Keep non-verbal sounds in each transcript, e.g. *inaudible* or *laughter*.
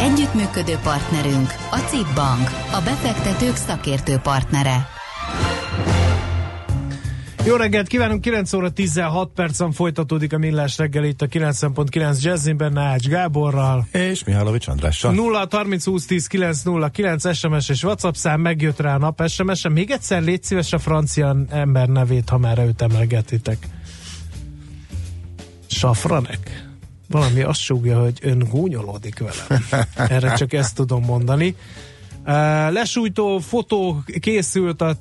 Együttműködő partnerünk a CIP Bank, a befektetők szakértő partnere. Jó reggelt kívánunk, 9 óra 16 percen folytatódik a millás reggel itt a 90.9 Jazzin Nács Gáborral. És Mihálovics Andrással. 0 30 20 10 9 0 9 SMS és WhatsApp szám megjött rá a nap SMS-en. Még egyszer légy szíves a francia ember nevét, ha már őt emlegetitek. Safranek? Valami azt súgja, hogy ön gúnyolódik velem. Erre csak ezt tudom mondani. Lesújtó fotó készült a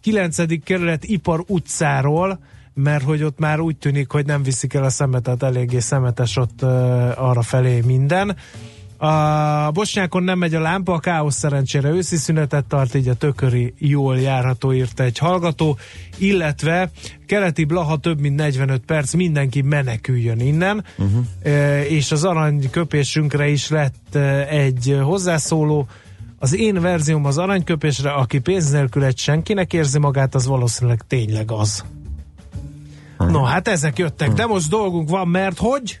9. kerület Ipar utcáról, mert hogy ott már úgy tűnik, hogy nem viszik el a szemetet, eléggé szemetes ott arra felé minden. A Bosnyákon nem megy a lámpa, a káosz szerencsére őszi szünetet tart, így a tököri jól járható, írta egy hallgató, illetve keleti Blaha több mint 45 perc, mindenki meneküljön innen, uh-huh. e, és az aranyköpésünkre is lett egy hozzászóló, az én verzióm az aranyköpésre, aki pénz nélkül egy senkinek érzi magát, az valószínűleg tényleg az. Uh-huh. No, hát ezek jöttek, uh-huh. de most dolgunk van, mert hogy?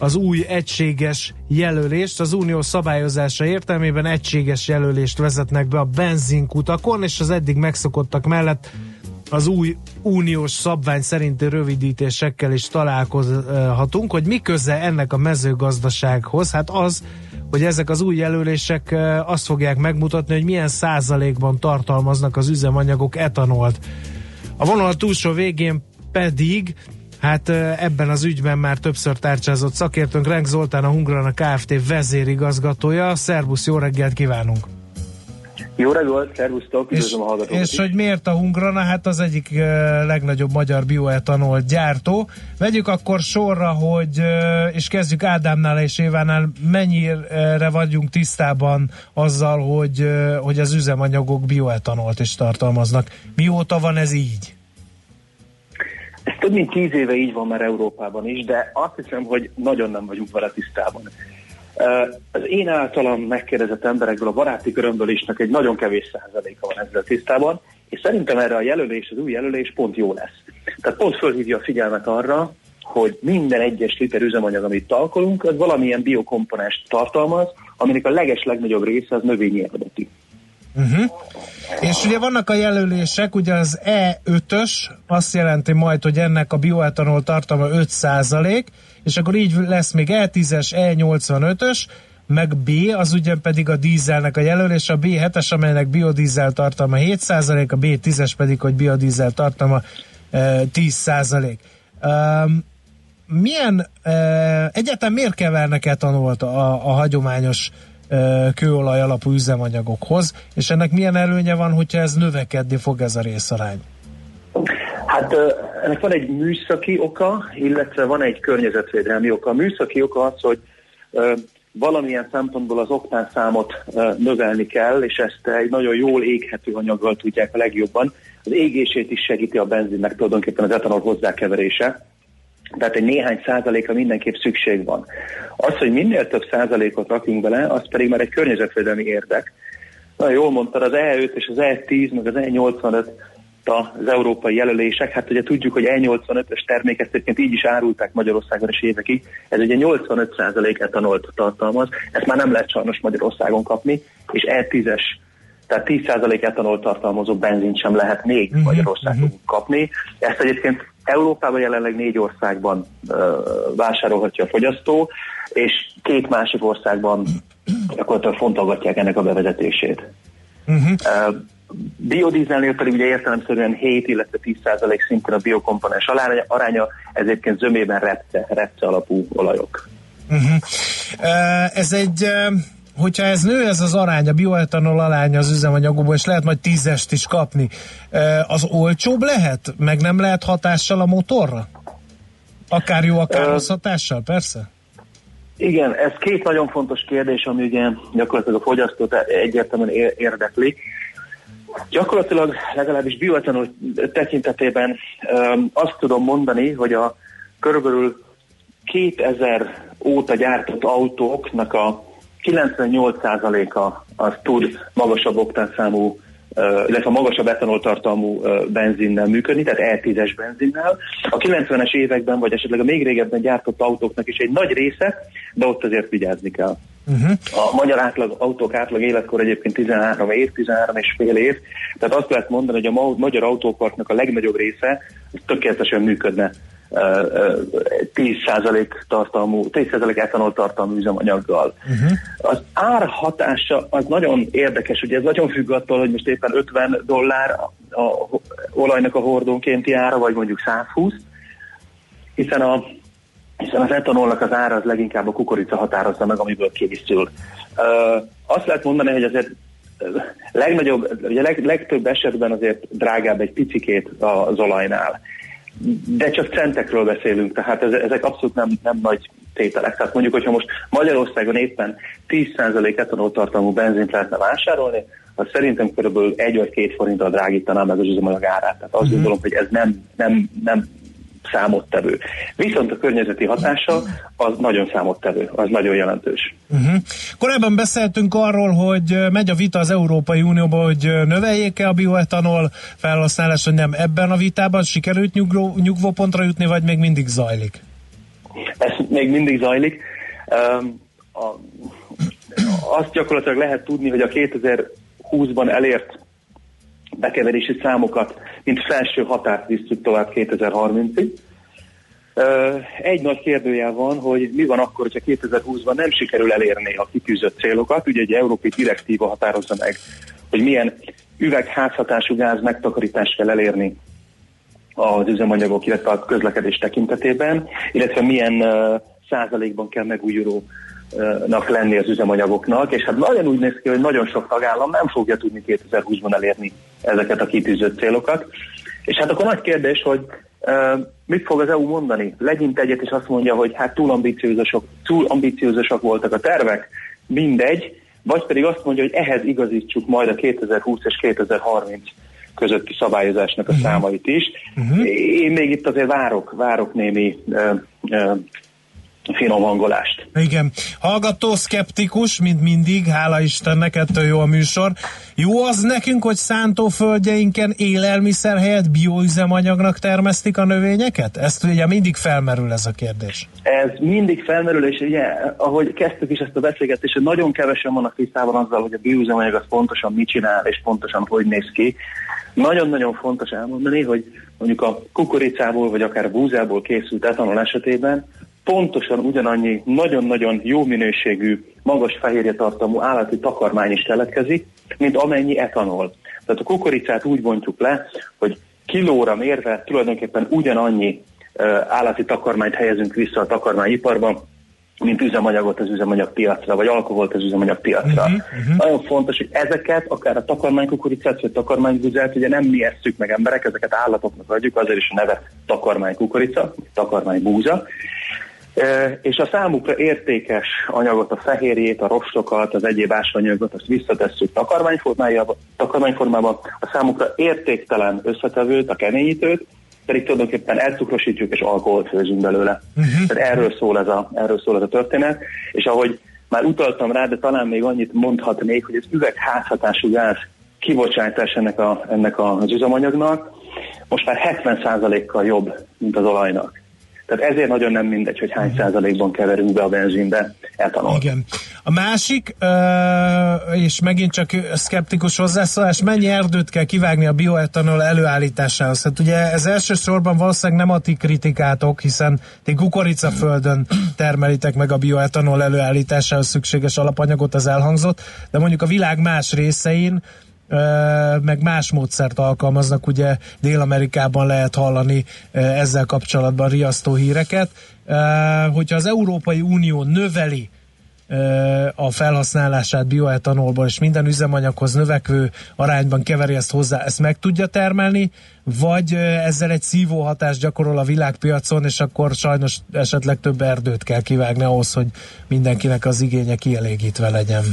az új egységes jelölést. Az unió szabályozása értelmében egységes jelölést vezetnek be a benzinkutakon, és az eddig megszokottak mellett az új uniós szabvány szerinti rövidítésekkel is találkozhatunk, hogy mi köze ennek a mezőgazdasághoz? Hát az, hogy ezek az új jelölések azt fogják megmutatni, hogy milyen százalékban tartalmaznak az üzemanyagok etanolt. A vonal túlsó végén pedig Hát ebben az ügyben már többször tárcsázott szakértőnk Renk Zoltán, a Hungrana Kft. vezérigazgatója. Szervusz, jó reggelt kívánunk! Jó reggelt, szervusztok, üdvözlöm a hallgatókat És hogy miért a Hungrana? Hát az egyik uh, legnagyobb magyar bioetanol gyártó. Vegyük akkor sorra, hogy, uh, és kezdjük Ádámnál és Évánál, mennyire vagyunk tisztában azzal, hogy, uh, hogy az üzemanyagok bioetanolt is tartalmaznak. Mióta van ez így? Ez több mint tíz éve így van már Európában is, de azt hiszem, hogy nagyon nem vagyunk vele tisztában. Az én általam megkérdezett emberekből, a baráti körömből is egy nagyon kevés százaléka van ezzel tisztában, és szerintem erre a jelölés, az új jelölés pont jó lesz. Tehát pont fölhívja a figyelmet arra, hogy minden egyes liter üzemanyag, amit talkolunk, az valamilyen biokomponást tartalmaz, aminek a leges legnagyobb része az növényi eredeti. Uh-huh. És ugye vannak a jelölések, ugye az E5-ös azt jelenti majd, hogy ennek a bioetanol tartalma 5 és akkor így lesz még E10-es, E85-ös, meg B, az ugye pedig a dízelnek a jelölés, a B7-es, amelynek biodízel tartalma 7 a B10-es pedig, hogy biodízel tartalma e, 10 Um, milyen, e, egyáltalán miért kevernek etanolt a, a hagyományos kőolaj alapú üzemanyagokhoz, és ennek milyen előnye van, hogyha ez növekedni fog ez a részarány? Hát ennek van egy műszaki oka, illetve van egy környezetvédelmi oka. A műszaki oka az, hogy valamilyen szempontból az oktán számot növelni kell, és ezt egy nagyon jól éghető anyaggal tudják a legjobban. Az égését is segíti a benzinnek tulajdonképpen az etanol hozzákeverése. Tehát egy néhány százaléka mindenképp szükség van. Az, hogy minél több százalékot rakunk bele, az pedig már egy környezetvédelmi érdek. Nagyon jól mondtad, az E5 és az E10, meg az E85 az európai jelölések, hát ugye tudjuk, hogy E85-ös terméket egyébként így is árulták Magyarországon is évekig, ez ugye 85% etanolt tartalmaz, ezt már nem lehet sajnos Magyarországon kapni, és E10-es tehát 10% etanol tartalmazó benzint sem lehet még uh-huh, Magyarországon uh-huh. kapni. Ezt egyébként Európában jelenleg négy országban vásárolhatja a fogyasztó, és két másik országban gyakorlatilag fontolgatják ennek a bevezetését. Uh-huh. Biodízelnél pedig ugye értelemszerűen 7, illetve 10 százalék szintén a biokomponens aránya, ezért zömében repce, repce alapú olajok. Uh-huh. Ez egy hogyha ez nő, ez az arány, a bioetanol aránya az üzemanyagokból, és lehet majd tízest is kapni, az olcsóbb lehet? Meg nem lehet hatással a motorra? Akár jó, akár rossz hatással, persze? Igen, ez két nagyon fontos kérdés, ami ugye gyakorlatilag a fogyasztót egyértelműen érdekli. Gyakorlatilag legalábbis bioetanol tekintetében um, azt tudom mondani, hogy a körülbelül 2000 óta gyártott autóknak a 98%-a az tud magasabb oktánszámú illetve magasabb etanoltartalmú benzinnel működni, tehát E10-es benzinnel. A 90-es években, vagy esetleg a még régebben gyártott autóknak is egy nagy része, de ott azért vigyázni kell. Uh-huh. A magyar átlag, autók átlag életkor egyébként 13 év, 13 és fél év, tehát azt lehet mondani, hogy a magyar autóparknak a legnagyobb része tökéletesen működne 10% tartalmú, 10% etanol tartalmú üzemanyaggal. Uh-huh. Az ár hatása az nagyon érdekes, ugye ez nagyon függ attól, hogy most éppen 50 dollár a, a olajnak a hordónkénti ára, vagy mondjuk 120, hiszen a hiszen az etanolnak az ára az leginkább a kukorica határozza meg, amiből készül. Uh, azt lehet mondani, hogy azért legnagyobb, ugye leg, legtöbb esetben azért drágább egy picikét az olajnál de csak centekről beszélünk, tehát ezek abszolút nem, nem nagy tételek. Tehát mondjuk, hogyha most Magyarországon éppen 10% etanol tartalmú benzint lehetne vásárolni, az szerintem körülbelül egy vagy két forinttal drágítaná meg az üzemanyag árát. Tehát azt uh-huh. gondolom, hogy ez nem, nem, nem számottevő. Viszont a környezeti hatása az nagyon számottevő, az nagyon jelentős. Uh-huh. Korábban beszéltünk arról, hogy megy a vita az Európai Unióban, hogy növeljék-e a bioetanol felhasználás, hogy nem ebben a vitában sikerült nyugvó, nyugvópontra jutni, vagy még mindig zajlik? Ez még mindig zajlik. Um, a, azt gyakorlatilag lehet tudni, hogy a 2020-ban elért bekeverési számokat, mint felső határt visszük tovább 2030-ig. Egy nagy kérdőjel van, hogy mi van akkor, hogyha 2020-ban nem sikerül elérni a kitűzött célokat. Ugye egy európai direktíva határozza meg, hogy milyen üvegházhatású gáz megtakarítást kell elérni az üzemanyagok, illetve a közlekedés tekintetében, illetve milyen százalékban kell megújuló nak lenni az üzemanyagoknak, és hát nagyon úgy néz ki, hogy nagyon sok tagállam nem fogja tudni 2020-ban elérni ezeket a kitűzött célokat. És hát akkor nagy kérdés, hogy uh, mit fog az EU mondani? Legyint egyet, és azt mondja, hogy hát túl ambiciózusok, túl ambiciózusok voltak a tervek, mindegy, vagy pedig azt mondja, hogy ehhez igazítsuk majd a 2020 és 2030 közötti szabályozásnak a uh-huh. számait is. Uh-huh. Én még itt azért várok, várok némi uh, uh, finom hangolást. Igen. Hallgató szkeptikus, mint mindig, hála Istennek, ettől jó a műsor. Jó az nekünk, hogy szántóföldjeinken élelmiszer helyett bioüzemanyagnak termesztik a növényeket? Ezt ugye mindig felmerül ez a kérdés. Ez mindig felmerül, és ugye, ahogy kezdtük is ezt a beszélgetést, hogy nagyon kevesen vannak tisztában azzal, hogy a bioüzemanyag az pontosan mit csinál, és pontosan hogy néz ki. Nagyon-nagyon fontos elmondani, hogy mondjuk a kukoricából, vagy akár búzából készült etanol esetében pontosan ugyanannyi nagyon-nagyon jó minőségű, magas fehérje tartalmú állati takarmány is keletkezik, mint amennyi etanol. Tehát a kukoricát úgy bontjuk le, hogy kilóra mérve tulajdonképpen ugyanannyi állati takarmányt helyezünk vissza a takarmányiparba, mint üzemanyagot az üzemanyagpiacra, vagy alkoholt az üzemanyagpiacra. Uh-huh, uh-huh. Nagyon fontos, hogy ezeket, akár a takarmánykukoricát, vagy a takarmánybuzát, ugye nem mi esszük meg emberek, ezeket állatoknak adjuk, azért is a neve takarmánykukorica, takarmánybúza, és a számukra értékes anyagot, a fehérjét, a rostokat, az egyéb ásványanyagot, azt visszatesszük takarmányformába, a számukra értéktelen összetevőt, a keményítőt, pedig tulajdonképpen elcukrosítjuk és alkoholt főzünk belőle. Uh-huh. Tehát erről szól, ez a, erről szól ez a történet, és ahogy már utaltam rá, de talán még annyit mondhatnék, hogy az üvegházhatású gáz kibocsátás ennek, a, ennek az üzemanyagnak most már 70%-kal jobb, mint az olajnak. Tehát ezért nagyon nem mindegy, hogy hány százalékban keverünk be a benzinbe etanol. Igen. A másik, és megint csak szkeptikus hozzászólás, mennyi erdőt kell kivágni a bioetanol előállításához? Hát ugye ez elsősorban valószínűleg nem a ti kritikátok, hiszen ti kukoricaföldön termelitek meg a bioetanol előállításához szükséges alapanyagot, az elhangzott, de mondjuk a világ más részein meg más módszert alkalmaznak, ugye Dél-Amerikában lehet hallani ezzel kapcsolatban riasztó híreket. Hogyha az Európai Unió növeli a felhasználását bioetanolból, és minden üzemanyaghoz növekvő arányban keveri ezt hozzá, ezt meg tudja termelni, vagy ezzel egy szívó hatást gyakorol a világpiacon, és akkor sajnos esetleg több erdőt kell kivágni ahhoz, hogy mindenkinek az igénye kielégítve legyen.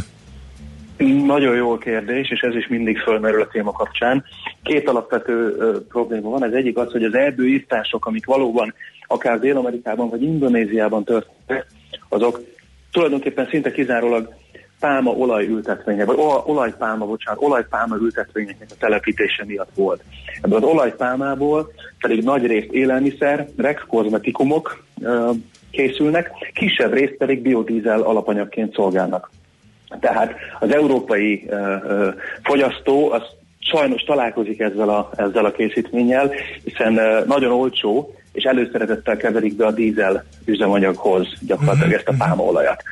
Nagyon jó kérdés, és ez is mindig fölmerül a téma kapcsán. Két alapvető ö, probléma van. Ez egyik az, hogy az erdőírtások, amik valóban akár Dél-Amerikában vagy Indonéziában történtek, azok tulajdonképpen szinte kizárólag pálma olajültetvénye, vagy olajpálma, bocsánat, olajpálma ültetvényeknek a telepítése miatt volt. Ebből az olajpálmából pedig nagy részt élelmiszerek, kozmetikumok ö, készülnek, kisebb részt pedig biodízel alapanyagként szolgálnak. Tehát az európai fogyasztó az sajnos találkozik ezzel a, ezzel a készítménnyel, hiszen nagyon olcsó, és előszeretettel keverik be a dízel üzemanyaghoz gyakorlatilag ezt a mhm. pálmaolajat.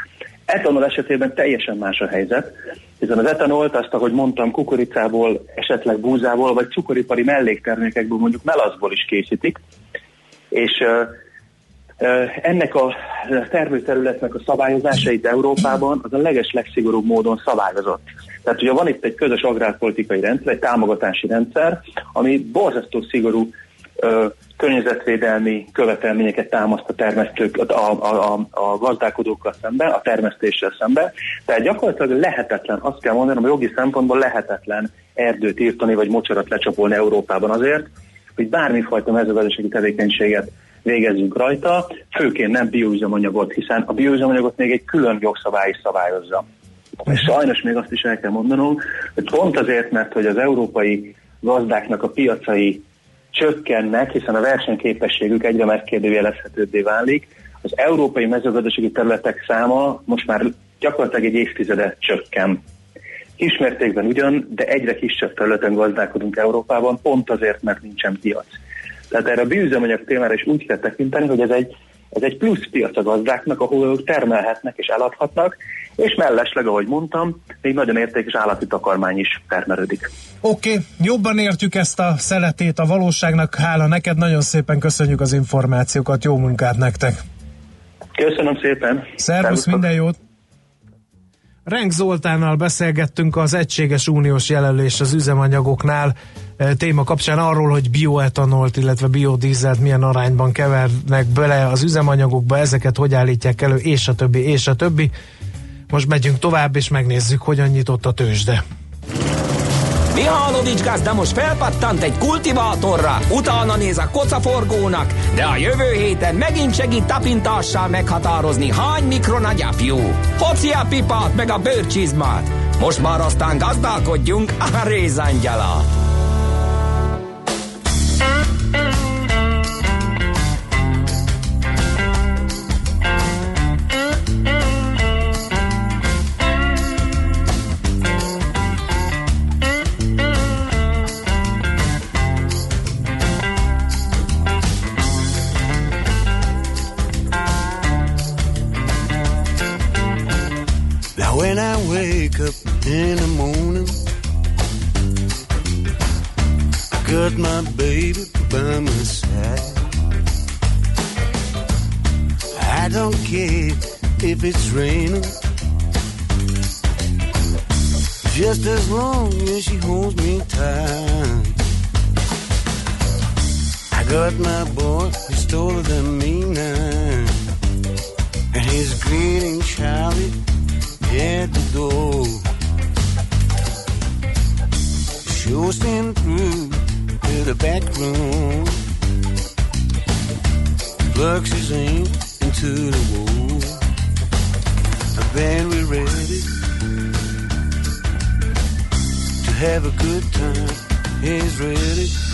Etanol esetében teljesen más a helyzet, hiszen az etanolt azt, ahogy mondtam, kukoricából, esetleg búzából, vagy cukoripari melléktermékekből, mondjuk melaszból is készítik, és ennek a termőterületnek a szabályozásait Európában az a leges legszigorúbb módon szabályozott. Tehát ugye van itt egy közös agrárpolitikai rendszer, egy támogatási rendszer, ami borzasztó szigorú ö, környezetvédelmi követelményeket támaszt a termesztők, a, a, a, a gazdálkodókkal szemben, a termesztéssel szemben. Tehát gyakorlatilag lehetetlen, azt kell mondanom, a jogi szempontból lehetetlen erdőt írtani, vagy mocsarat lecsapolni Európában azért, hogy bármifajta mezőgazdasági tevékenységet végezzünk rajta, főként nem bioüzemanyagot, hiszen a bioüzemanyagot még egy külön jogszabály is szabályozza. És sajnos még azt is el kell mondanom, hogy pont azért, mert hogy az európai gazdáknak a piacai csökkennek, hiszen a versenyképességük egyre megkérdőjelezhetőbbé válik, az európai mezőgazdasági területek száma most már gyakorlatilag egy évtizede csökken. Kismértékben ugyan, de egyre kisebb területen gazdálkodunk Európában, pont azért, mert nincsen piac. Tehát erre a bioüzemanyag témára is úgy kell tekinteni, hogy ez egy, ez egy plusz piac a gazdáknak, ahol ők termelhetnek és eladhatnak, és mellesleg, ahogy mondtam, még nagyon értékes állati takarmány is termelődik. Oké, okay, jobban értjük ezt a szeletét a valóságnak. Hála neked, nagyon szépen köszönjük az információkat, jó munkát nektek! Köszönöm szépen! Szervusz, minden jót! Renk Zoltánnal beszélgettünk az egységes uniós jelölés az üzemanyagoknál téma kapcsán arról, hogy bioetanolt, illetve biodízelt milyen arányban kevernek bele az üzemanyagokba, ezeket hogy állítják elő, és a többi, és a többi. Most megyünk tovább, és megnézzük, hogyan nyitott a tőzsde. Mihálovics gazda most felpattant egy kultivátorra, utána néz a kocaforgónak, de a jövő héten megint segít tapintással meghatározni, hány mikron a gyapjú. Hoci a pipát meg a bőrcsizmát. Most már aztán gazdálkodjunk a rézangyala. Up in the morning. Got my baby by my side. I don't care if it's raining. Just as long as she holds me tight. I got my boy, he's taller than me now. Have a good time. He's ready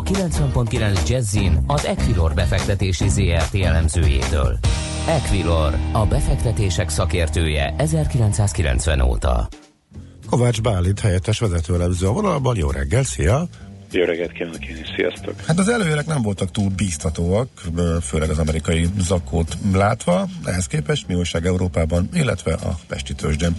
a 90.9 Jazzin az Equilor befektetési ZRT elemzőjétől. Equilor, a befektetések szakértője 1990 óta. Kovács Bálint helyettes vezetőelemző a vonalban. Jó reggel, szia! Jó reggelt kívánok én is, sziasztok! Hát az előjelek nem voltak túl bíztatóak, főleg az amerikai zakót látva. Ehhez képest mi újság Európában, illetve a Pesti tőzsden.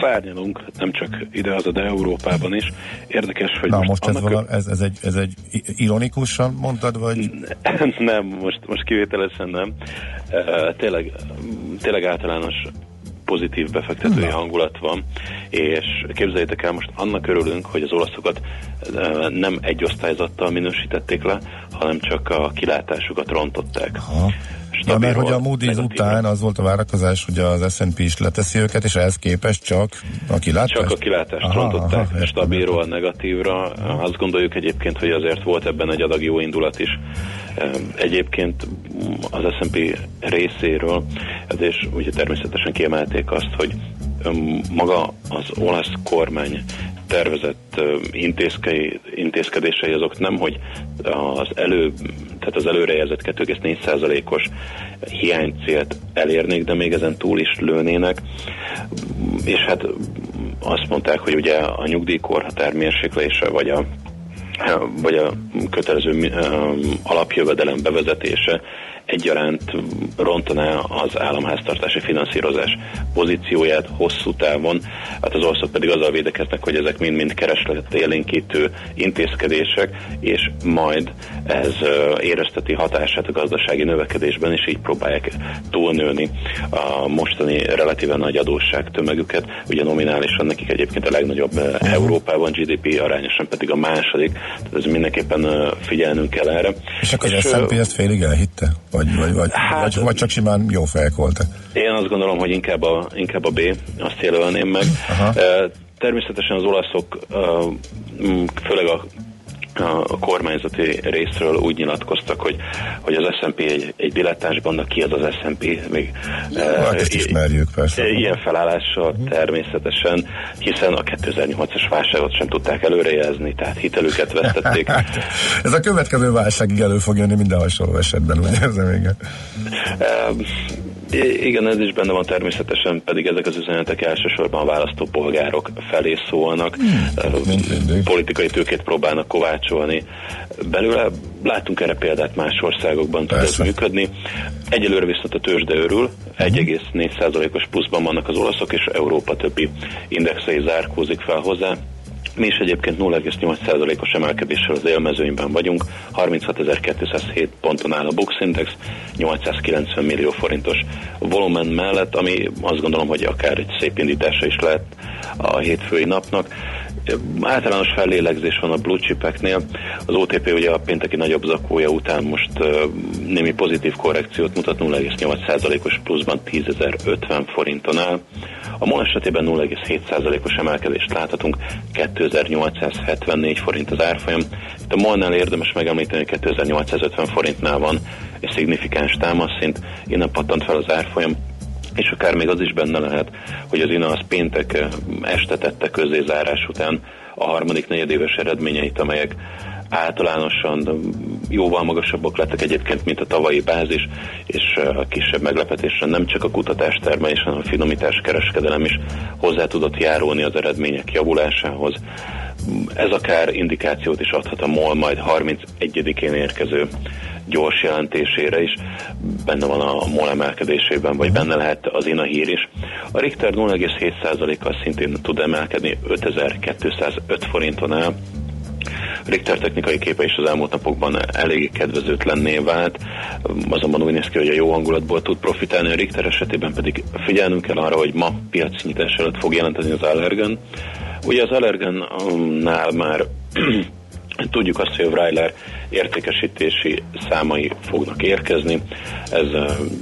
Szárnyalunk, nem csak idehaza, de Európában is. Érdekes, hogy Na most, most ez, annak vala, ez, ez, egy, ez egy ironikusan mondtad, vagy? *laughs* nem, most, most kivételesen nem. Tényleg, tényleg általános pozitív befektetői Na. hangulat van, és képzeljétek el, most annak örülünk, hogy az olaszokat nem egy osztályzattal minősítették le, hanem csak a kilátásukat rontották. Ha. Ja, mert hogy a Moody's után az volt a várakozás, hogy az S&P is leteszi őket, és ehhez képest csak a kilátás? Csak a kilátást Aha, rontották, aha, stabilról negatívra. Azt gondoljuk egyébként, hogy azért volt ebben egy adag jó indulat is. Egyébként az S&P részéről, ez és ugye természetesen kiemelték azt, hogy maga az olasz kormány tervezett intézkedései azok nem, hogy az elő, tehát az előrejelzett 2,4%-os hiánycélt elérnék, de még ezen túl is lőnének. És hát azt mondták, hogy ugye a nyugdíjkorhatár mérséklése, vagy a vagy a kötelező alapjövedelem bevezetése egyaránt rontaná az államháztartási finanszírozás pozícióját hosszú távon. Hát az ország pedig azzal védekeznek, hogy ezek mind-mind kereslet élénkítő intézkedések, és majd ez érezteti hatását a gazdasági növekedésben, és így próbálják túlnőni a mostani relatíven nagy adósság tömegüket. Ugye nominálisan nekik egyébként a legnagyobb Európában GDP arányosan pedig a második, tehát ez mindenképpen figyelnünk kell erre. És akkor az És, S&P ö, ezt félig elhitte? Vagy, vagy, vagy, Hát- vagy, vagy csak simán jó fejek voltak? Én azt gondolom, hogy inkább a, inkább a B, azt jelölném meg. Aha. Természetesen az olaszok, főleg a a kormányzati részről úgy nyilatkoztak, hogy, hogy az S&P egy, egy dilettáns banda, ki az az S&P? Még, hát ezt ismerjük, persze. Ilyen felállással uh-huh. természetesen, hiszen a 2008-as válságot sem tudták előrejelzni, tehát hitelüket vesztették. *laughs* Ez a következő válságig elő fog jönni minden hasonló esetben, úgy érzem, igen. Igen, ez is benne van természetesen, pedig ezek az üzenetek elsősorban a választópolgárok felé szólnak. Hmm. Politikai tőkét próbálnak kovácsolni belőle. Láttunk erre példát más országokban, tud ez működni. Egyelőre viszont a tőzsde örül, 1,4%-os pluszban vannak az olaszok, és Európa többi indexei zárkózik fel hozzá. Mi is egyébként 0,8%-os emelkedéssel az élmezőnyben vagyunk, 36.207 ponton áll a Bux Index, 890 millió forintos volumen mellett, ami azt gondolom, hogy akár egy szép indítása is lehet a hétfői napnak. Általános fellélegzés van a blue chipeknél. Az OTP ugye a pénteki nagyobb zakója után most némi pozitív korrekciót mutat 0,8%-os pluszban 10.050 forinton áll. A MOL esetében 0,7%-os emelkedést láthatunk, 2874 forint az árfolyam. Itt a MOL-nál érdemes megemlíteni, hogy 2850 forintnál van egy szignifikáns támaszszint, innen pattant fel az árfolyam, és akár még az is benne lehet, hogy az INA az péntek eh, este tette közé zárás után a harmadik negyedéves eredményeit, amelyek általánosan jóval magasabbak lettek egyébként, mint a tavalyi bázis, és a kisebb meglepetésre nem csak a kutatás termelés, hanem a finomítás kereskedelem is hozzá tudott járulni az eredmények javulásához. Ez akár indikációt is adhat a MOL majd 31-én érkező gyors jelentésére is, benne van a MOL emelkedésében, vagy benne lehet az INA hír is. A Richter 0,7%-kal szintén tud emelkedni, 5205 forinton áll, Richter technikai képe is az elmúlt napokban elég kedvezőtlenné vált, azonban úgy néz ki, hogy a jó hangulatból tud profitálni, a Richter esetében pedig figyelnünk kell arra, hogy ma piaci nyitás előtt fog jelenteni az Allergen. Ugye az Allergennál már *clears throat* Tudjuk azt, hogy a Weiler értékesítési számai fognak érkezni, ez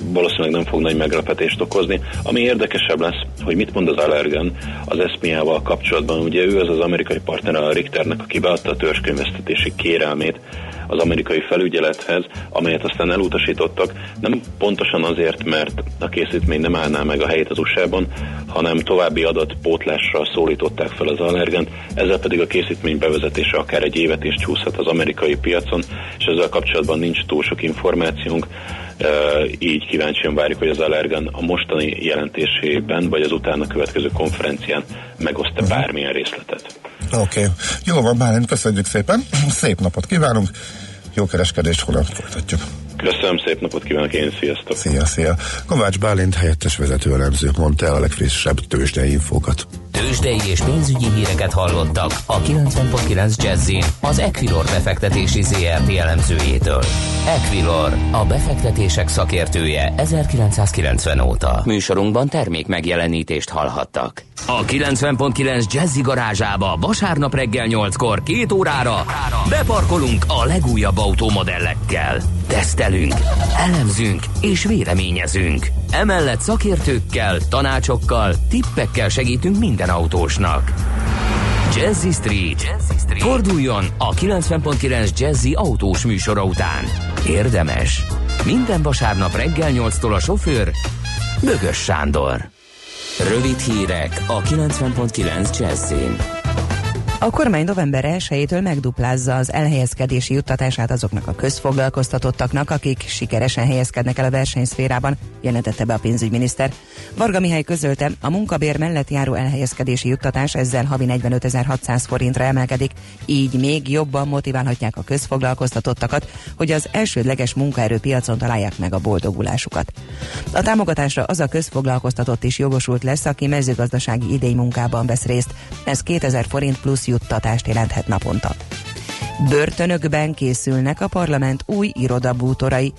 valószínűleg nem fog nagy meglepetést okozni. Ami érdekesebb lesz, hogy mit mond az Allergen az eszmiával kapcsolatban. Ugye ő az az amerikai partner a Richternek, aki beadta a törzskönyvesztetési kérelmét az amerikai felügyelethez, amelyet aztán elutasítottak, nem pontosan azért, mert a készítmény nem állná meg a helyét az USA-ban, hanem további adatpótlásra szólították fel az allergent, ezzel pedig a készítmény bevezetése akár egy évet is csúszhat az amerikai piacon, és ezzel kapcsolatban nincs túl sok információnk, így kíváncsian várjuk, hogy az Allergen a mostani jelentésében, vagy az utána következő konferencián megoszt bármilyen részletet. Oké, okay. jó van, Bálint, köszönjük szépen, szép napot kívánunk, jó kereskedést, holnap folytatjuk. Köszönöm, szép napot kívánok én, sziasztok! Szia, szia! Kovács Bálint helyettes vezető elemző mondta el a legfrissebb tőzsdei infókat. Tőzsdei és pénzügyi híreket hallottak a 90.9 jazz az Equilor befektetési ZRT elemzőjétől. Equilor, a befektetések szakértője 1990 óta. Műsorunkban termék megjelenítést hallhattak. A 90.9 Jazzy garázsába vasárnap reggel 8-kor két órára beparkolunk a legújabb automodellekkel. Tesztelünk, elemzünk és véleményezünk. Emellett szakértőkkel, tanácsokkal, tippekkel segítünk minden autósnak. Jazzy Street. Jazzy Street. Forduljon a 90.9 Jazzy autós műsora után. Érdemes. Minden vasárnap reggel 8-tól a sofőr Bögös Sándor. Rövid hírek a 90.9 Jazzin. A kormány november 1-től megduplázza az elhelyezkedési juttatását azoknak a közfoglalkoztatottaknak, akik sikeresen helyezkednek el a versenyszférában, jelentette be a pénzügyminiszter. Varga Mihály közölte, a munkabér mellett járó elhelyezkedési juttatás ezzel havi 45.600 forintra emelkedik, így még jobban motiválhatják a közfoglalkoztatottakat, hogy az elsődleges munkaerőpiacon találják meg a boldogulásukat. A támogatásra az a közfoglalkoztatott is jogosult lesz, aki mezőgazdasági idénymunkában vesz részt. Ez 2000 forint plusz juttatást jelenthet naponta. Börtönökben készülnek a parlament új irodabútorai.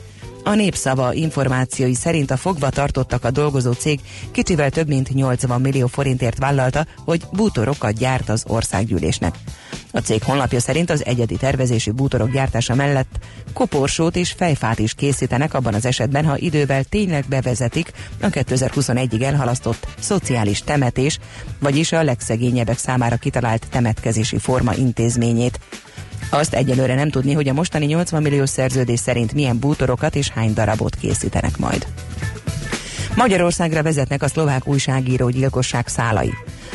A népszava információi szerint a fogva tartottak a dolgozó cég kicsivel több mint 80 millió forintért vállalta, hogy bútorokat gyárt az országgyűlésnek. A cég honlapja szerint az egyedi tervezésű bútorok gyártása mellett koporsót és fejfát is készítenek abban az esetben, ha idővel tényleg bevezetik a 2021-ig elhalasztott szociális temetés, vagyis a legszegényebbek számára kitalált temetkezési forma intézményét. Azt egyelőre nem tudni, hogy a mostani 80 millió szerződés szerint milyen bútorokat és hány darabot készítenek majd. Magyarországra vezetnek a szlovák újságíró gyilkosság szálai.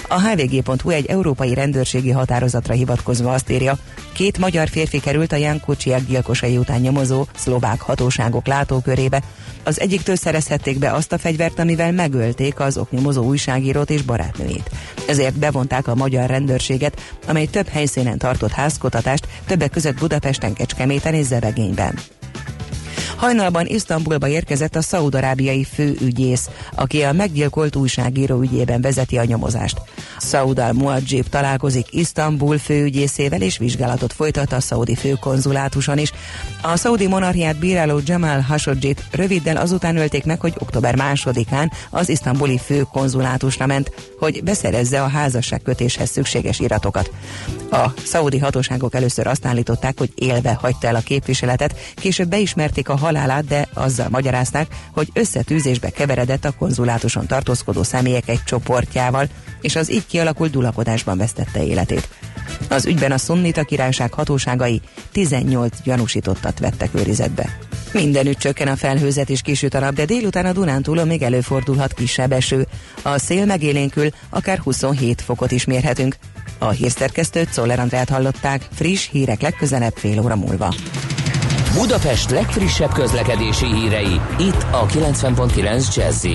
A hvg.hu egy európai rendőrségi határozatra hivatkozva azt írja, két magyar férfi került a Jan Kucsiak gyilkosai után nyomozó szlovák hatóságok látókörébe. Az egyiktől szerezhették be azt a fegyvert, amivel megölték az oknyomozó újságírót és barátnőjét. Ezért bevonták a magyar rendőrséget, amely több helyszínen tartott házkotatást, többek között Budapesten, Kecskeméten és Zebegényben. Hajnalban Isztambulba érkezett a szaudarábiai főügyész, aki a meggyilkolt újságíró ügyében vezeti a nyomozást. Saud al-Muadzsib találkozik Isztambul főügyészével és vizsgálatot folytat a szaudi főkonzulátuson is. A szaudi monarchiát bíráló Jamal Khashoggi-t röviddel azután ölték meg, hogy október másodikán az isztambuli főkonzulátusra ment, hogy beszerezze a házasságkötéshez szükséges iratokat. A szaudi hatóságok először azt állították, hogy élve hagyta el a képviseletet, később beismerték a halálát, de azzal magyarázták, hogy összetűzésbe keveredett a konzulátuson tartózkodó személyek egy csoportjával, és az így kialakult dulakodásban vesztette életét. Az ügyben a szunnita királyság hatóságai 18 gyanúsítottat vettek őrizetbe. Mindenütt csökken a felhőzet és kisüt a nap, de délután a Dunántúlon még előfordulhat kisebb eső. A szél megélénkül akár 27 fokot is mérhetünk. A hírszerkesztőt Szoller Andrát hallották, friss hírek legközelebb fél óra múlva. Budapest legfrissebb közlekedési hírei, itt a 90.9 jazz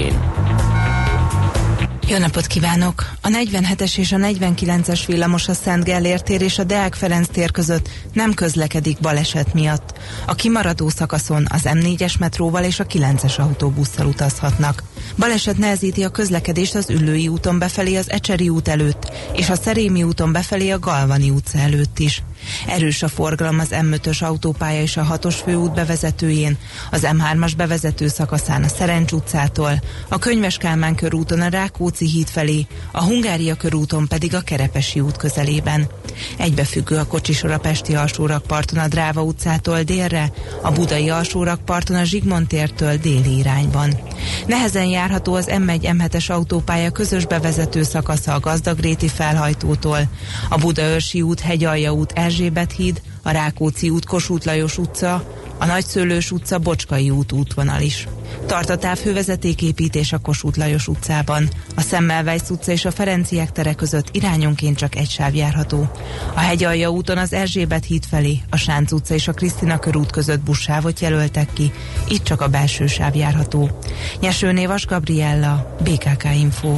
jó napot kívánok! A 47-es és a 49-es villamos a Szent Gellért tér és a Deák Ferenc tér között nem közlekedik baleset miatt. A kimaradó szakaszon az M4-es metróval és a 9-es autóbusszal utazhatnak. Baleset nehezíti a közlekedést az Üllői úton befelé az Ecseri út előtt, és a Szerémi úton befelé a Galvani utca előtt is. Erős a forgalom az M5-ös autópálya és a 6-os főút bevezetőjén, az M3-as bevezető szakaszán a Szerencs utcától, a Könyves Kálmán körúton a Rákóczi híd felé, a Hungária körúton pedig a Kerepesi út közelében. Egybefüggő a kocsisor a Pesti alsórakparton a Dráva utcától délre, a Budai alsórakparton a Zsigmond tértől déli irányban. Nehezen járható az M1-M7-es autópálya közös bevezető szakasza a Gazdagréti felhajtótól, a Budaörsi út, Hegyalja út, Erzsébet híd, a Rákóczi út, Kossuth Lajos utca, a Nagyszőlős utca, Bocskai út útvonal is. Tart a távhővezetéképítés a Kossuth Lajos utcában. A Szemmelweis utca és a Ferenciek tere között irányonként csak egy sáv járható. A Hegyalja úton az Erzsébet híd felé, a Sánc utca és a Krisztina körút között buszsávot jelöltek ki, itt csak a belső sáv járható. Nyesőné Vas Gabriella, BKK Info.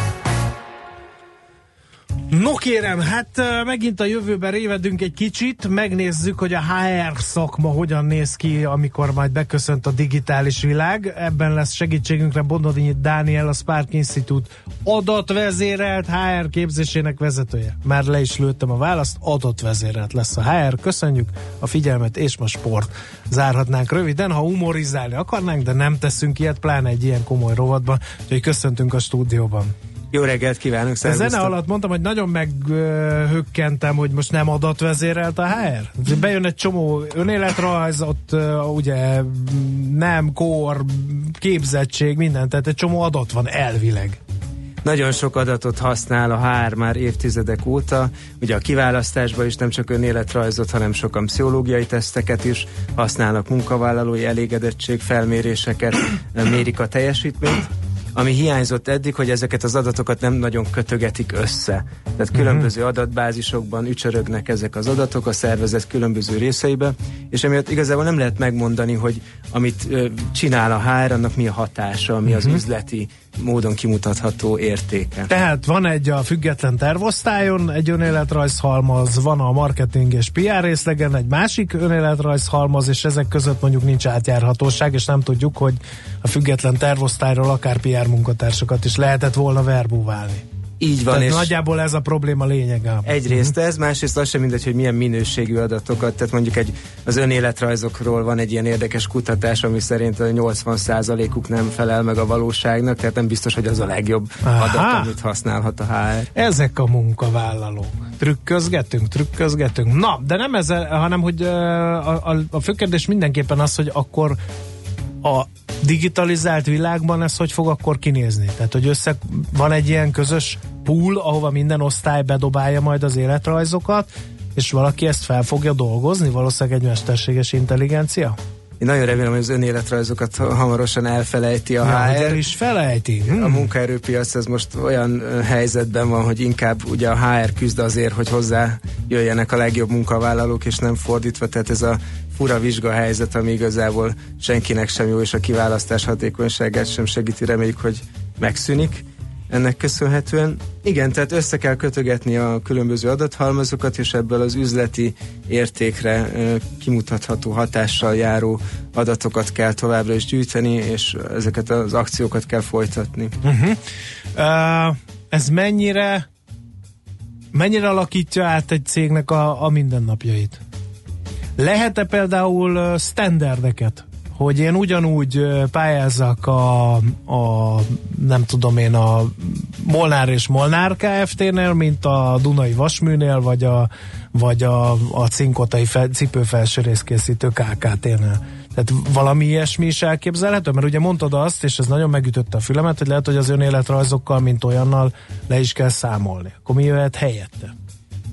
No kérem, hát megint a jövőben révedünk egy kicsit, megnézzük, hogy a HR szakma hogyan néz ki, amikor majd beköszönt a digitális világ. Ebben lesz segítségünkre Bondodinyi Dániel, a Spark Institute adatvezérelt HR képzésének vezetője. Már le is lőttem a választ, adatvezérelt lesz a HR. Köszönjük a figyelmet, és ma sport. Zárhatnánk röviden, ha humorizálni akarnánk, de nem teszünk ilyet, pláne egy ilyen komoly rovatban, úgyhogy köszöntünk a stúdióban. Jó reggelt kívánok, A szervusztok! zene alatt mondtam, hogy nagyon meghökkentem, hogy most nem adatvezérelt a HR. Bejön egy csomó önéletrajz, ott ugye nem, kor, képzettség, minden, tehát egy csomó adat van elvileg. Nagyon sok adatot használ a HR már évtizedek óta. Ugye a kiválasztásban is nem csak önéletrajzot, hanem sokan pszichológiai teszteket is használnak, munkavállalói elégedettség felméréseket, mérik a teljesítményt. Ami hiányzott eddig, hogy ezeket az adatokat nem nagyon kötögetik össze. Tehát különböző adatbázisokban ücsörögnek ezek az adatok a szervezet különböző részeibe, és emiatt igazából nem lehet megmondani, hogy amit ö, csinál a HR, annak mi a hatása, mi az üzleti módon kimutatható értéke. Tehát van egy a független tervosztályon egy önéletrajzhalmaz, van a marketing és PR részlegen egy másik önéletrajzhalmaz, és ezek között mondjuk nincs átjárhatóság, és nem tudjuk, hogy a független tervosztályról akár PR munkatársakat is lehetett volna verbúválni. Így van, Tehát és nagyjából ez a probléma lényege. egyrészt ez, másrészt az sem mindegy, hogy milyen minőségű adatokat, tehát mondjuk egy, az önéletrajzokról van egy ilyen érdekes kutatás, ami szerint a 80%-uk nem felel meg a valóságnak, tehát nem biztos, hogy az a legjobb Aha. adat, amit használhat a HR. Ezek a munkavállalók. Trükközgetünk, trükközgetünk. Na, de nem ezzel, hanem hogy a, a, a fő kérdés mindenképpen az, hogy akkor a digitalizált világban ez hogy fog akkor kinézni? Tehát, hogy össze van egy ilyen közös pool, ahova minden osztály bedobálja majd az életrajzokat, és valaki ezt fel fogja dolgozni? Valószínűleg egy mesterséges intelligencia? Én nagyon remélem, hogy az önéletrajzokat hamarosan elfelejti a Ja, HR. is felejti. A Hmm. munkaerőpiac ez most olyan helyzetben van, hogy inkább ugye a HR küzd azért, hogy hozzá jöjjenek a legjobb munkavállalók, és nem fordítva, tehát ez a fura vizsga helyzet, ami igazából senkinek sem jó, és a kiválasztás hatékonyságát sem segíti, reméljük, hogy megszűnik ennek köszönhetően. Igen, tehát össze kell kötögetni a különböző adathalmazokat, és ebből az üzleti értékre kimutatható hatással járó adatokat kell továbbra is gyűjteni, és ezeket az akciókat kell folytatni. Uh-huh. Uh, ez mennyire mennyire alakítja át egy cégnek a, a mindennapjait? Lehet-e például standardeket, hogy én ugyanúgy pályázzak a, a nem tudom én a Molnár és Molnár Kft-nél, mint a Dunai Vasműnél, vagy a, vagy a, a Cinkotai fel, cipőfelső részkészítő KKT-nél. Tehát valami ilyesmi is elképzelhető? Mert ugye mondtad azt, és ez nagyon megütötte a fülemet, hogy lehet, hogy az önéletrajzokkal, mint olyannal le is kell számolni. Akkor mi jöhet helyette?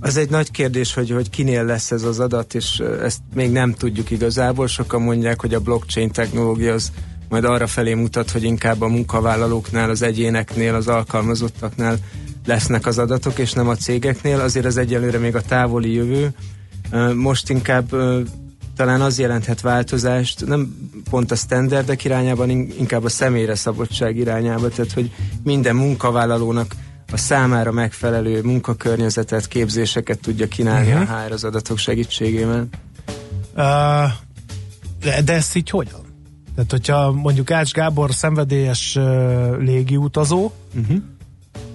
Az egy nagy kérdés, hogy, hogy kinél lesz ez az adat, és ezt még nem tudjuk igazából. Sokan mondják, hogy a blockchain technológia az majd arra felé mutat, hogy inkább a munkavállalóknál, az egyéneknél, az alkalmazottaknál lesznek az adatok, és nem a cégeknél. Azért az egyelőre még a távoli jövő. Most inkább talán az jelenthet változást, nem pont a standardek irányában, in- inkább a személyre szabadság irányába, tehát hogy minden munkavállalónak a számára megfelelő munkakörnyezetet, képzéseket tudja kínálni Mhm. uh-huh. a HR az adatok segítségével. Uh, de, de ezt így hogyan? Tehát, hogyha mondjuk Ács Gábor szenvedélyes uh, légiutazó, Uh-huh.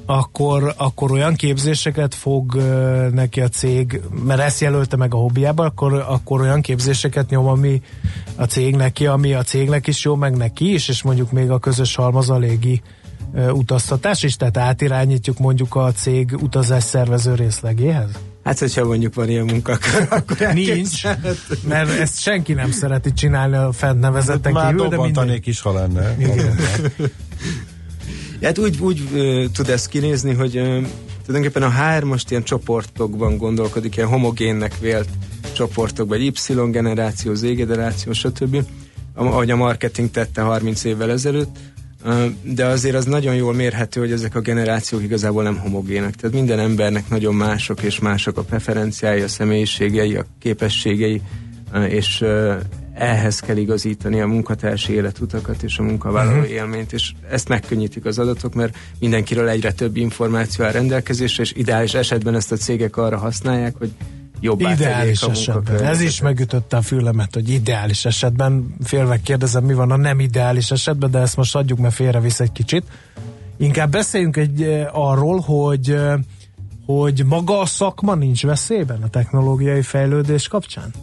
akkor, akkor olyan képzéseket fog uh, neki a cég, mert ezt jelölte meg a hobbiába, akkor, akkor olyan képzéseket nyom, ami a cég neki, ami a cégnek is jó, meg neki is, és mondjuk még a közös halmaz a légi uh, utaztatás is, tehát átirányítjuk mondjuk a cég utazás szervező részlegéhez? Hát, hogyha mondjuk van ilyen munkakör, *laughs* akkor Nincs, mert ezt senki nem szereti csinálni a fent nevezetten Már kívül, de minden... dobbantanék is, ha lenne. *laughs* Hát úgy, úgy ö, tud ez kinézni, hogy tulajdonképpen a HR most ilyen csoportokban gondolkodik, ilyen homogénnek vélt csoportokban, egy Y generáció, Z generáció, stb. Ahogy a marketing tette 30 évvel ezelőtt, De azért az nagyon jól mérhető, hogy ezek a generációk igazából nem homogének. Tehát minden embernek nagyon mások és mások a preferenciái, a személyiségei, a képességei, és ehhez kell igazítani a munkatársi életutakat és a munkavállalói Mhm. uh-huh. élményt, és ezt megkönnyítik az adatok, mert mindenkiről egyre több információ áll rendelkezésre, és ideális esetben ezt a cégek arra használják, hogy jobbá Ideális esetben. Ez is megütötte a fülemet, hogy ideális esetben. Félve kérdezem, mi van a nem ideális esetben, de ezt most adjuk, mert félrevisz egy kicsit. Inkább beszéljünk egy eh, arról, hogy eh, hogy maga a szakma nincs veszélyben a technológiai fejlődés kapcsán?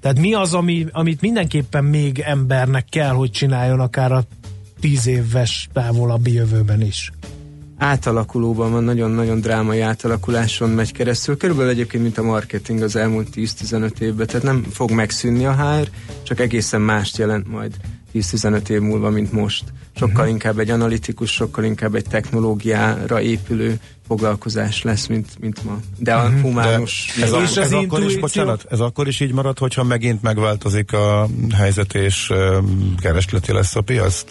Tehát mi az, ami, amit mindenképpen még embernek kell, hogy csináljon akár a tíz éves távolabbi jövőben is? Átalakulóban van, nagyon-nagyon drámai átalakuláson megy keresztül. Körülbelül egyébként, mint a marketing az elmúlt 10-15 évben, tehát nem fog megszűnni a HR, csak egészen mást jelent majd 10-15 év múlva, mint most. Sokkal uh-huh. inkább egy analitikus, sokkal inkább egy technológiára épülő foglalkozás lesz, mint, mint ma. De a uh-huh. humánus... De ez, a, az ez akkor is, bocsánat, ez akkor is így marad, hogyha megint megváltozik a helyzet és um, keresleti lesz a piac?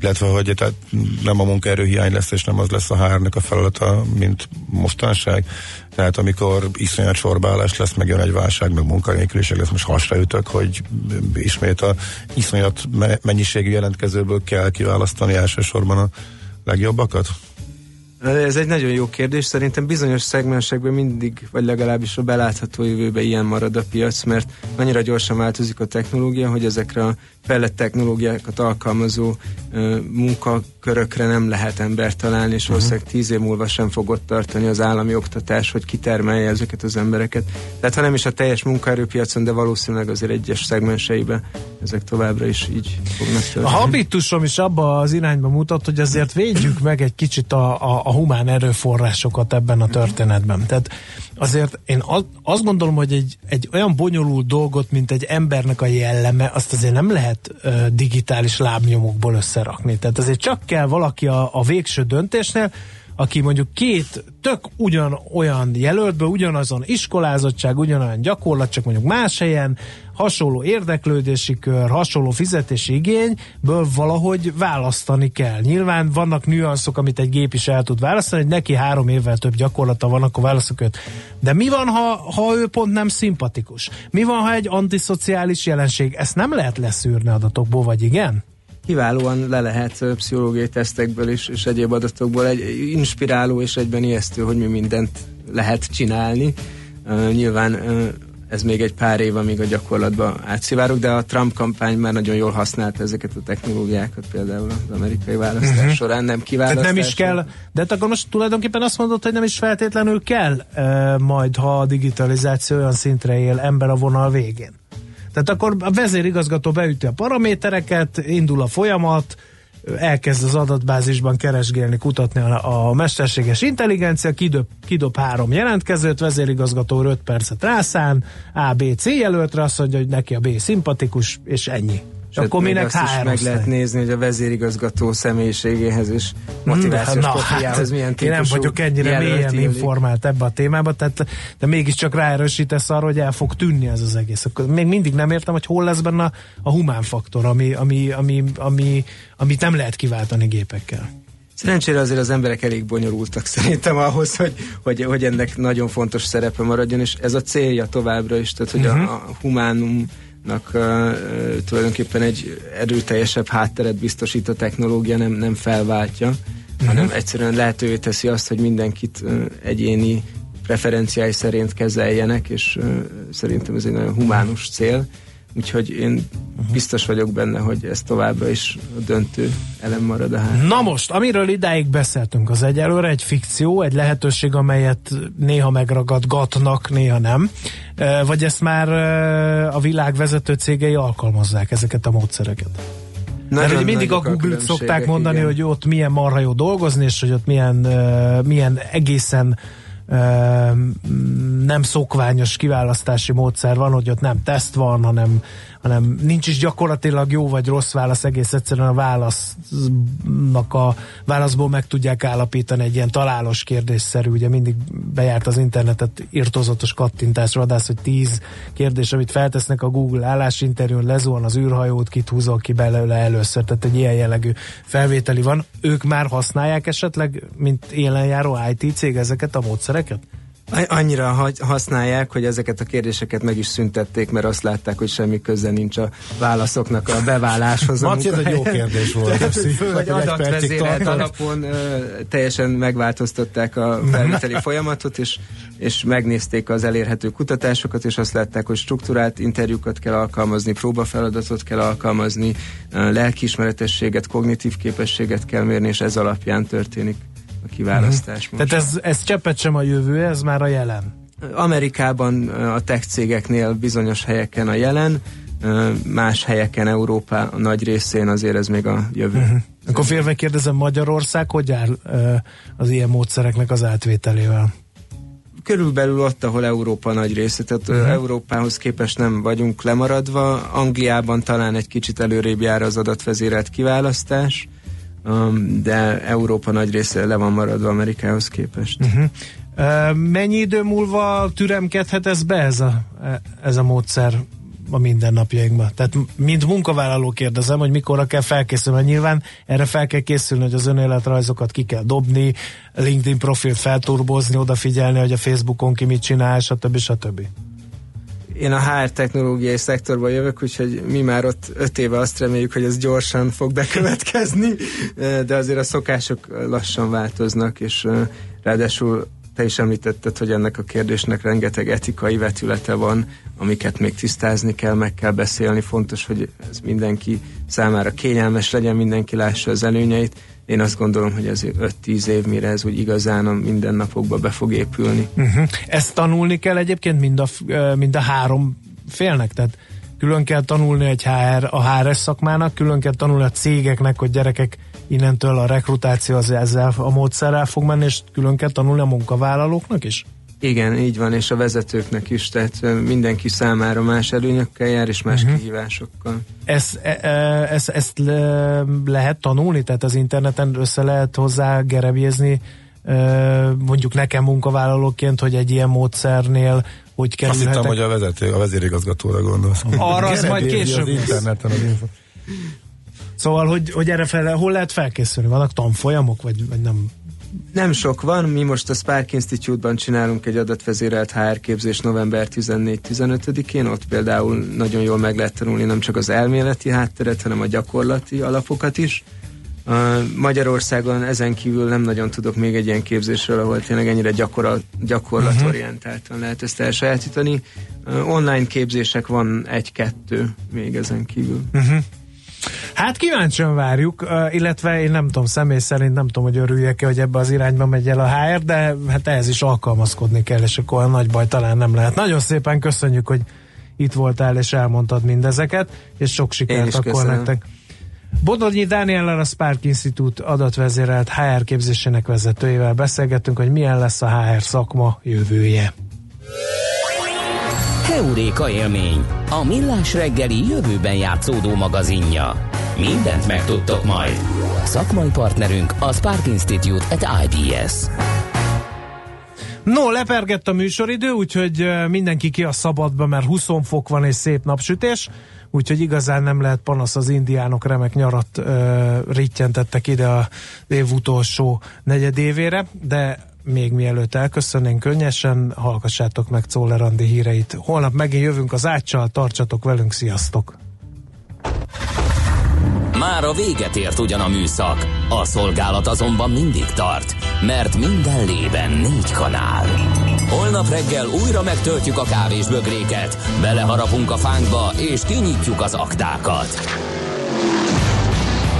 Illetve, hogy tehát nem a munkaerőhiány lesz, és nem az lesz a HR-nek a feladata, mint mostanság. Tehát amikor iszonyat sorbálás lesz, meg jön egy válság, meg munkanélküliség lesz, most hasraütök, hogy ismét a iszonyat me- mennyiségű jelentkezőből kell kiválasztani elsősorban a legjobbakat? Ez egy nagyon jó kérdés. Szerintem bizonyos szegmensekben mindig, vagy legalábbis a belátható jövőben ilyen marad a piac, mert annyira gyorsan változik a technológia, hogy ezekre a fejlett technológiákat alkalmazó uh, munkakörökre nem lehet embert találni, és valószínűleg tíz év múlva sem fog ott tartani az állami oktatás, hogy kitermelje ezeket az embereket. Tehát ha nem is a teljes munkaerőpiacon, de valószínűleg azért egyes szegmenseiben ezek továbbra is így fognak A történni. habitusom is abba az irányba mutat, hogy azért védjük meg egy kicsit a, a, a humán erőforrásokat ebben a történetben. Tehát azért én az, azt gondolom, hogy egy, egy olyan bonyolult dolgot, mint egy embernek a jelleme, azt azért nem lehet ö, digitális lábnyomokból összerakni. Tehát azért csak kell valaki a, a végső döntésnél, aki mondjuk két tök ugyan olyan jelöltből, ugyanazon iskolázottság, ugyanolyan gyakorlat, csak mondjuk más helyen, hasonló érdeklődési kör, hasonló fizetési igényből valahogy választani kell. Nyilván vannak nüanszok, amit egy gép is el tud választani, hogy neki három évvel több gyakorlata van, akkor válaszok őt. De mi van, ha, ha ő pont nem szimpatikus? Mi van, ha egy antiszociális jelenség? Ezt nem lehet leszűrni adatokból, vagy igen? kiválóan le lehet pszichológiai tesztekből és, és egyéb adatokból egy inspiráló és egyben ijesztő, hogy mi mindent lehet csinálni. Uh, nyilván uh, ez még egy pár év, amíg a gyakorlatba átszivárok, de a Trump kampány már nagyon jól használta ezeket a technológiákat, például az amerikai választás uh-huh. során, nem kiválasztás. Tehát nem is kell, de hát akkor most tulajdonképpen azt mondod, hogy nem is feltétlenül kell e, majd, ha a digitalizáció olyan szintre él ember a vonal végén. Tehát akkor a vezérigazgató beüti a paramétereket, indul a folyamat, elkezd az adatbázisban keresgélni, kutatni a, a mesterséges intelligencia, kidob, kidob három jelentkezőt, vezérigazgató 5 percet rászán, A, B, C jelöltre azt mondja, hogy neki a B szimpatikus, és ennyi. És akkor minek azt is meg lehet nézni, hogy a vezérigazgató személyiségéhez és motivációs Na, profiljához milyen én nem vagyok ennyire mélyen informált ebbe a témába, tehát, de mégiscsak ráerősítesz arra, hogy el fog tűnni ez az egész. Akkor még mindig nem értem, hogy hol lesz benne a, humán faktor, ami, ami, ami, ami, amit nem lehet kiváltani gépekkel. Szerencsére azért az emberek elég bonyolultak szerintem ahhoz, hogy, hogy, hogy ennek nagyon fontos szerepe maradjon, és ez a célja továbbra is, tehát hogy uh-huh. a, a humánumnak uh, tulajdonképpen egy erőteljesebb hátteret biztosít a technológia, nem, nem felváltja, uh-huh. hanem egyszerűen lehetővé teszi azt, hogy mindenkit egyéni preferenciái szerint kezeljenek, és szerintem ez egy nagyon humánus cél. Úgyhogy én biztos vagyok benne, hogy ez továbbra is a döntő elem marad a hát. Na most, amiről idáig beszéltünk, az egyelőre egy fikció, egy lehetőség, amelyet néha megragadgatnak, néha nem. Vagy ezt már a világ vezető cégei alkalmazzák, ezeket a módszereket? Mert Nagyon ugye mindig a Google-t szokták mondani, igen. hogy ott milyen marha jó dolgozni, és hogy ott milyen, milyen egészen uh, nem szokványos kiválasztási módszer van, hogy ott nem teszt van, hanem, hanem nincs is gyakorlatilag jó vagy rossz válasz, egész egyszerűen a válasznak a válaszból meg tudják állapítani egy ilyen találós kérdésszerű, ugye mindig bejárt az internetet irtozatos kattintás vadász, hogy tíz kérdés, amit feltesznek a Google állásinterjún, lezuhan az űrhajót, kit húzol ki belőle először, tehát egy ilyen jellegű felvételi van. Ők már használják esetleg, mint élenjáró IT cég ezeket a módszereket? Annyira használják, hogy ezeket a kérdéseket meg is szüntették, mert azt látták, hogy semmi köze nincs a válaszoknak a beváláshoz. a Marci, ez egy jó kérdés volt. Tehát, Főleg, adatvezérelt alapon ö, teljesen megváltoztatták a felvételi folyamatot, és, és megnézték az elérhető kutatásokat, és azt látták, hogy struktúrált interjúkat kell alkalmazni, próbafeladatot kell alkalmazni, lelkiismeretességet, kognitív képességet kell mérni, és ez alapján történik a kiválasztás. most. Tehát ez, ez cseppet sem a jövő, ez már a jelen. Amerikában a tech cégeknél bizonyos helyeken a jelen, más helyeken Európa a nagy részén azért ez még a jövő. Uh-huh. Akkor félve kérdezem, Magyarország hogy áll az ilyen módszereknek az átvételével? Körülbelül ott, ahol Európa nagy része, tehát uh-huh. Európához képest nem vagyunk lemaradva. Angliában talán egy kicsit előrébb jár az adatvezérelt kiválasztás, de Európa nagy része le van maradva Amerikához képest. Uh-huh. Uh, mennyi idő múlva türemkedhet ez be ez a, ez a módszer a mindennapjainkban? Tehát mint munkavállaló kérdezem, hogy mikorra kell felkészülni, mert nyilván erre fel kell készülni, hogy az önéletrajzokat ki kell dobni, LinkedIn profilt felturbozni, odafigyelni, hogy a Facebookon ki mit csinál, stb. stb. Én a HR technológiai szektorban jövök, úgyhogy mi már ott öt éve azt reméljük, hogy ez gyorsan fog bekövetkezni, *laughs* de azért a szokások lassan változnak, és ráadásul te is említetted, hogy ennek a kérdésnek rengeteg etikai vetülete van, amiket még tisztázni kell, meg kell beszélni. Fontos, hogy ez mindenki számára kényelmes legyen, mindenki lássa az előnyeit. Én azt gondolom, hogy ez 5-10 év, mire ez úgy igazán a mindennapokba be fog épülni. Uh-huh. Ezt tanulni kell egyébként mind a, mind a három félnek, tehát külön kell tanulni egy HR, a HRS szakmának, külön kell tanulni a cégeknek, hogy gyerekek innentől a rekrutáció az ezzel a módszerrel fog menni, és külön kell tanulni a munkavállalóknak is? Igen, így van, és a vezetőknek is, tehát mindenki számára más előnyökkel jár, és más uh-huh. kihívásokkal. Ezt, ezt, ezt le, lehet tanulni? Tehát az interneten össze lehet hozzá gerebjézni mondjuk nekem munkavállalóként, hogy egy ilyen módszernél hogy kerülhetek? Azt hittem, hogy a vezető, a vezérigazgatóra gondolsz. Arra az majd később. Az interneten az info. Szóval, hogy, hogy erre fel, hol lehet felkészülni? Vannak tanfolyamok, vagy, vagy nem? Nem sok van, mi most a Spark Institute-ban csinálunk egy adatvezérelt HR képzés november 14-15-én, ott például nagyon jól meg lehet tanulni nem csak az elméleti hátteret, hanem a gyakorlati alapokat is. Magyarországon ezen kívül nem nagyon tudok még egy ilyen képzésről, ahol tényleg ennyire gyakorlat, gyakorlatorientáltan lehet ezt elsajátítani. Online képzések van egy-kettő még ezen kívül. Uh-huh. Hát kíváncsian várjuk, illetve én nem tudom, személy szerint nem tudom, hogy örüljek-e, hogy ebbe az irányba megy el a HR, de hát ehhez is alkalmazkodni kell, és akkor a nagy baj talán nem lehet. Nagyon szépen köszönjük, hogy itt voltál és elmondtad mindezeket, és sok sikert akkor köszönöm. nektek. Bodonyi Dániellel a Spark Institute adatvezérelt HR képzésének vezetőjével beszélgettünk, hogy milyen lesz a HR szakma jövője. Heuréka élmény, a millás reggeli jövőben játszódó magazinja. Mindent megtudtok majd. Szakmai partnerünk a Spark Institute at IBS. No, lepergett a műsoridő, úgyhogy mindenki ki a szabadba, mert 20 fok van és szép napsütés, úgyhogy igazán nem lehet panasz az indiánok remek nyarat uh, rittyentettek ide a év utolsó negyedévére, de még mielőtt elköszönnénk könnyesen, hallgassátok meg Czoller Andi híreit. Holnap megint jövünk az áccsal, tartsatok velünk, sziasztok! Már a véget ért ugyan a műszak, a szolgálat azonban mindig tart, mert minden lében négy kanál. Holnap reggel újra megtöltjük a kávés bögréket, beleharapunk a fánkba és kinyitjuk az aktákat.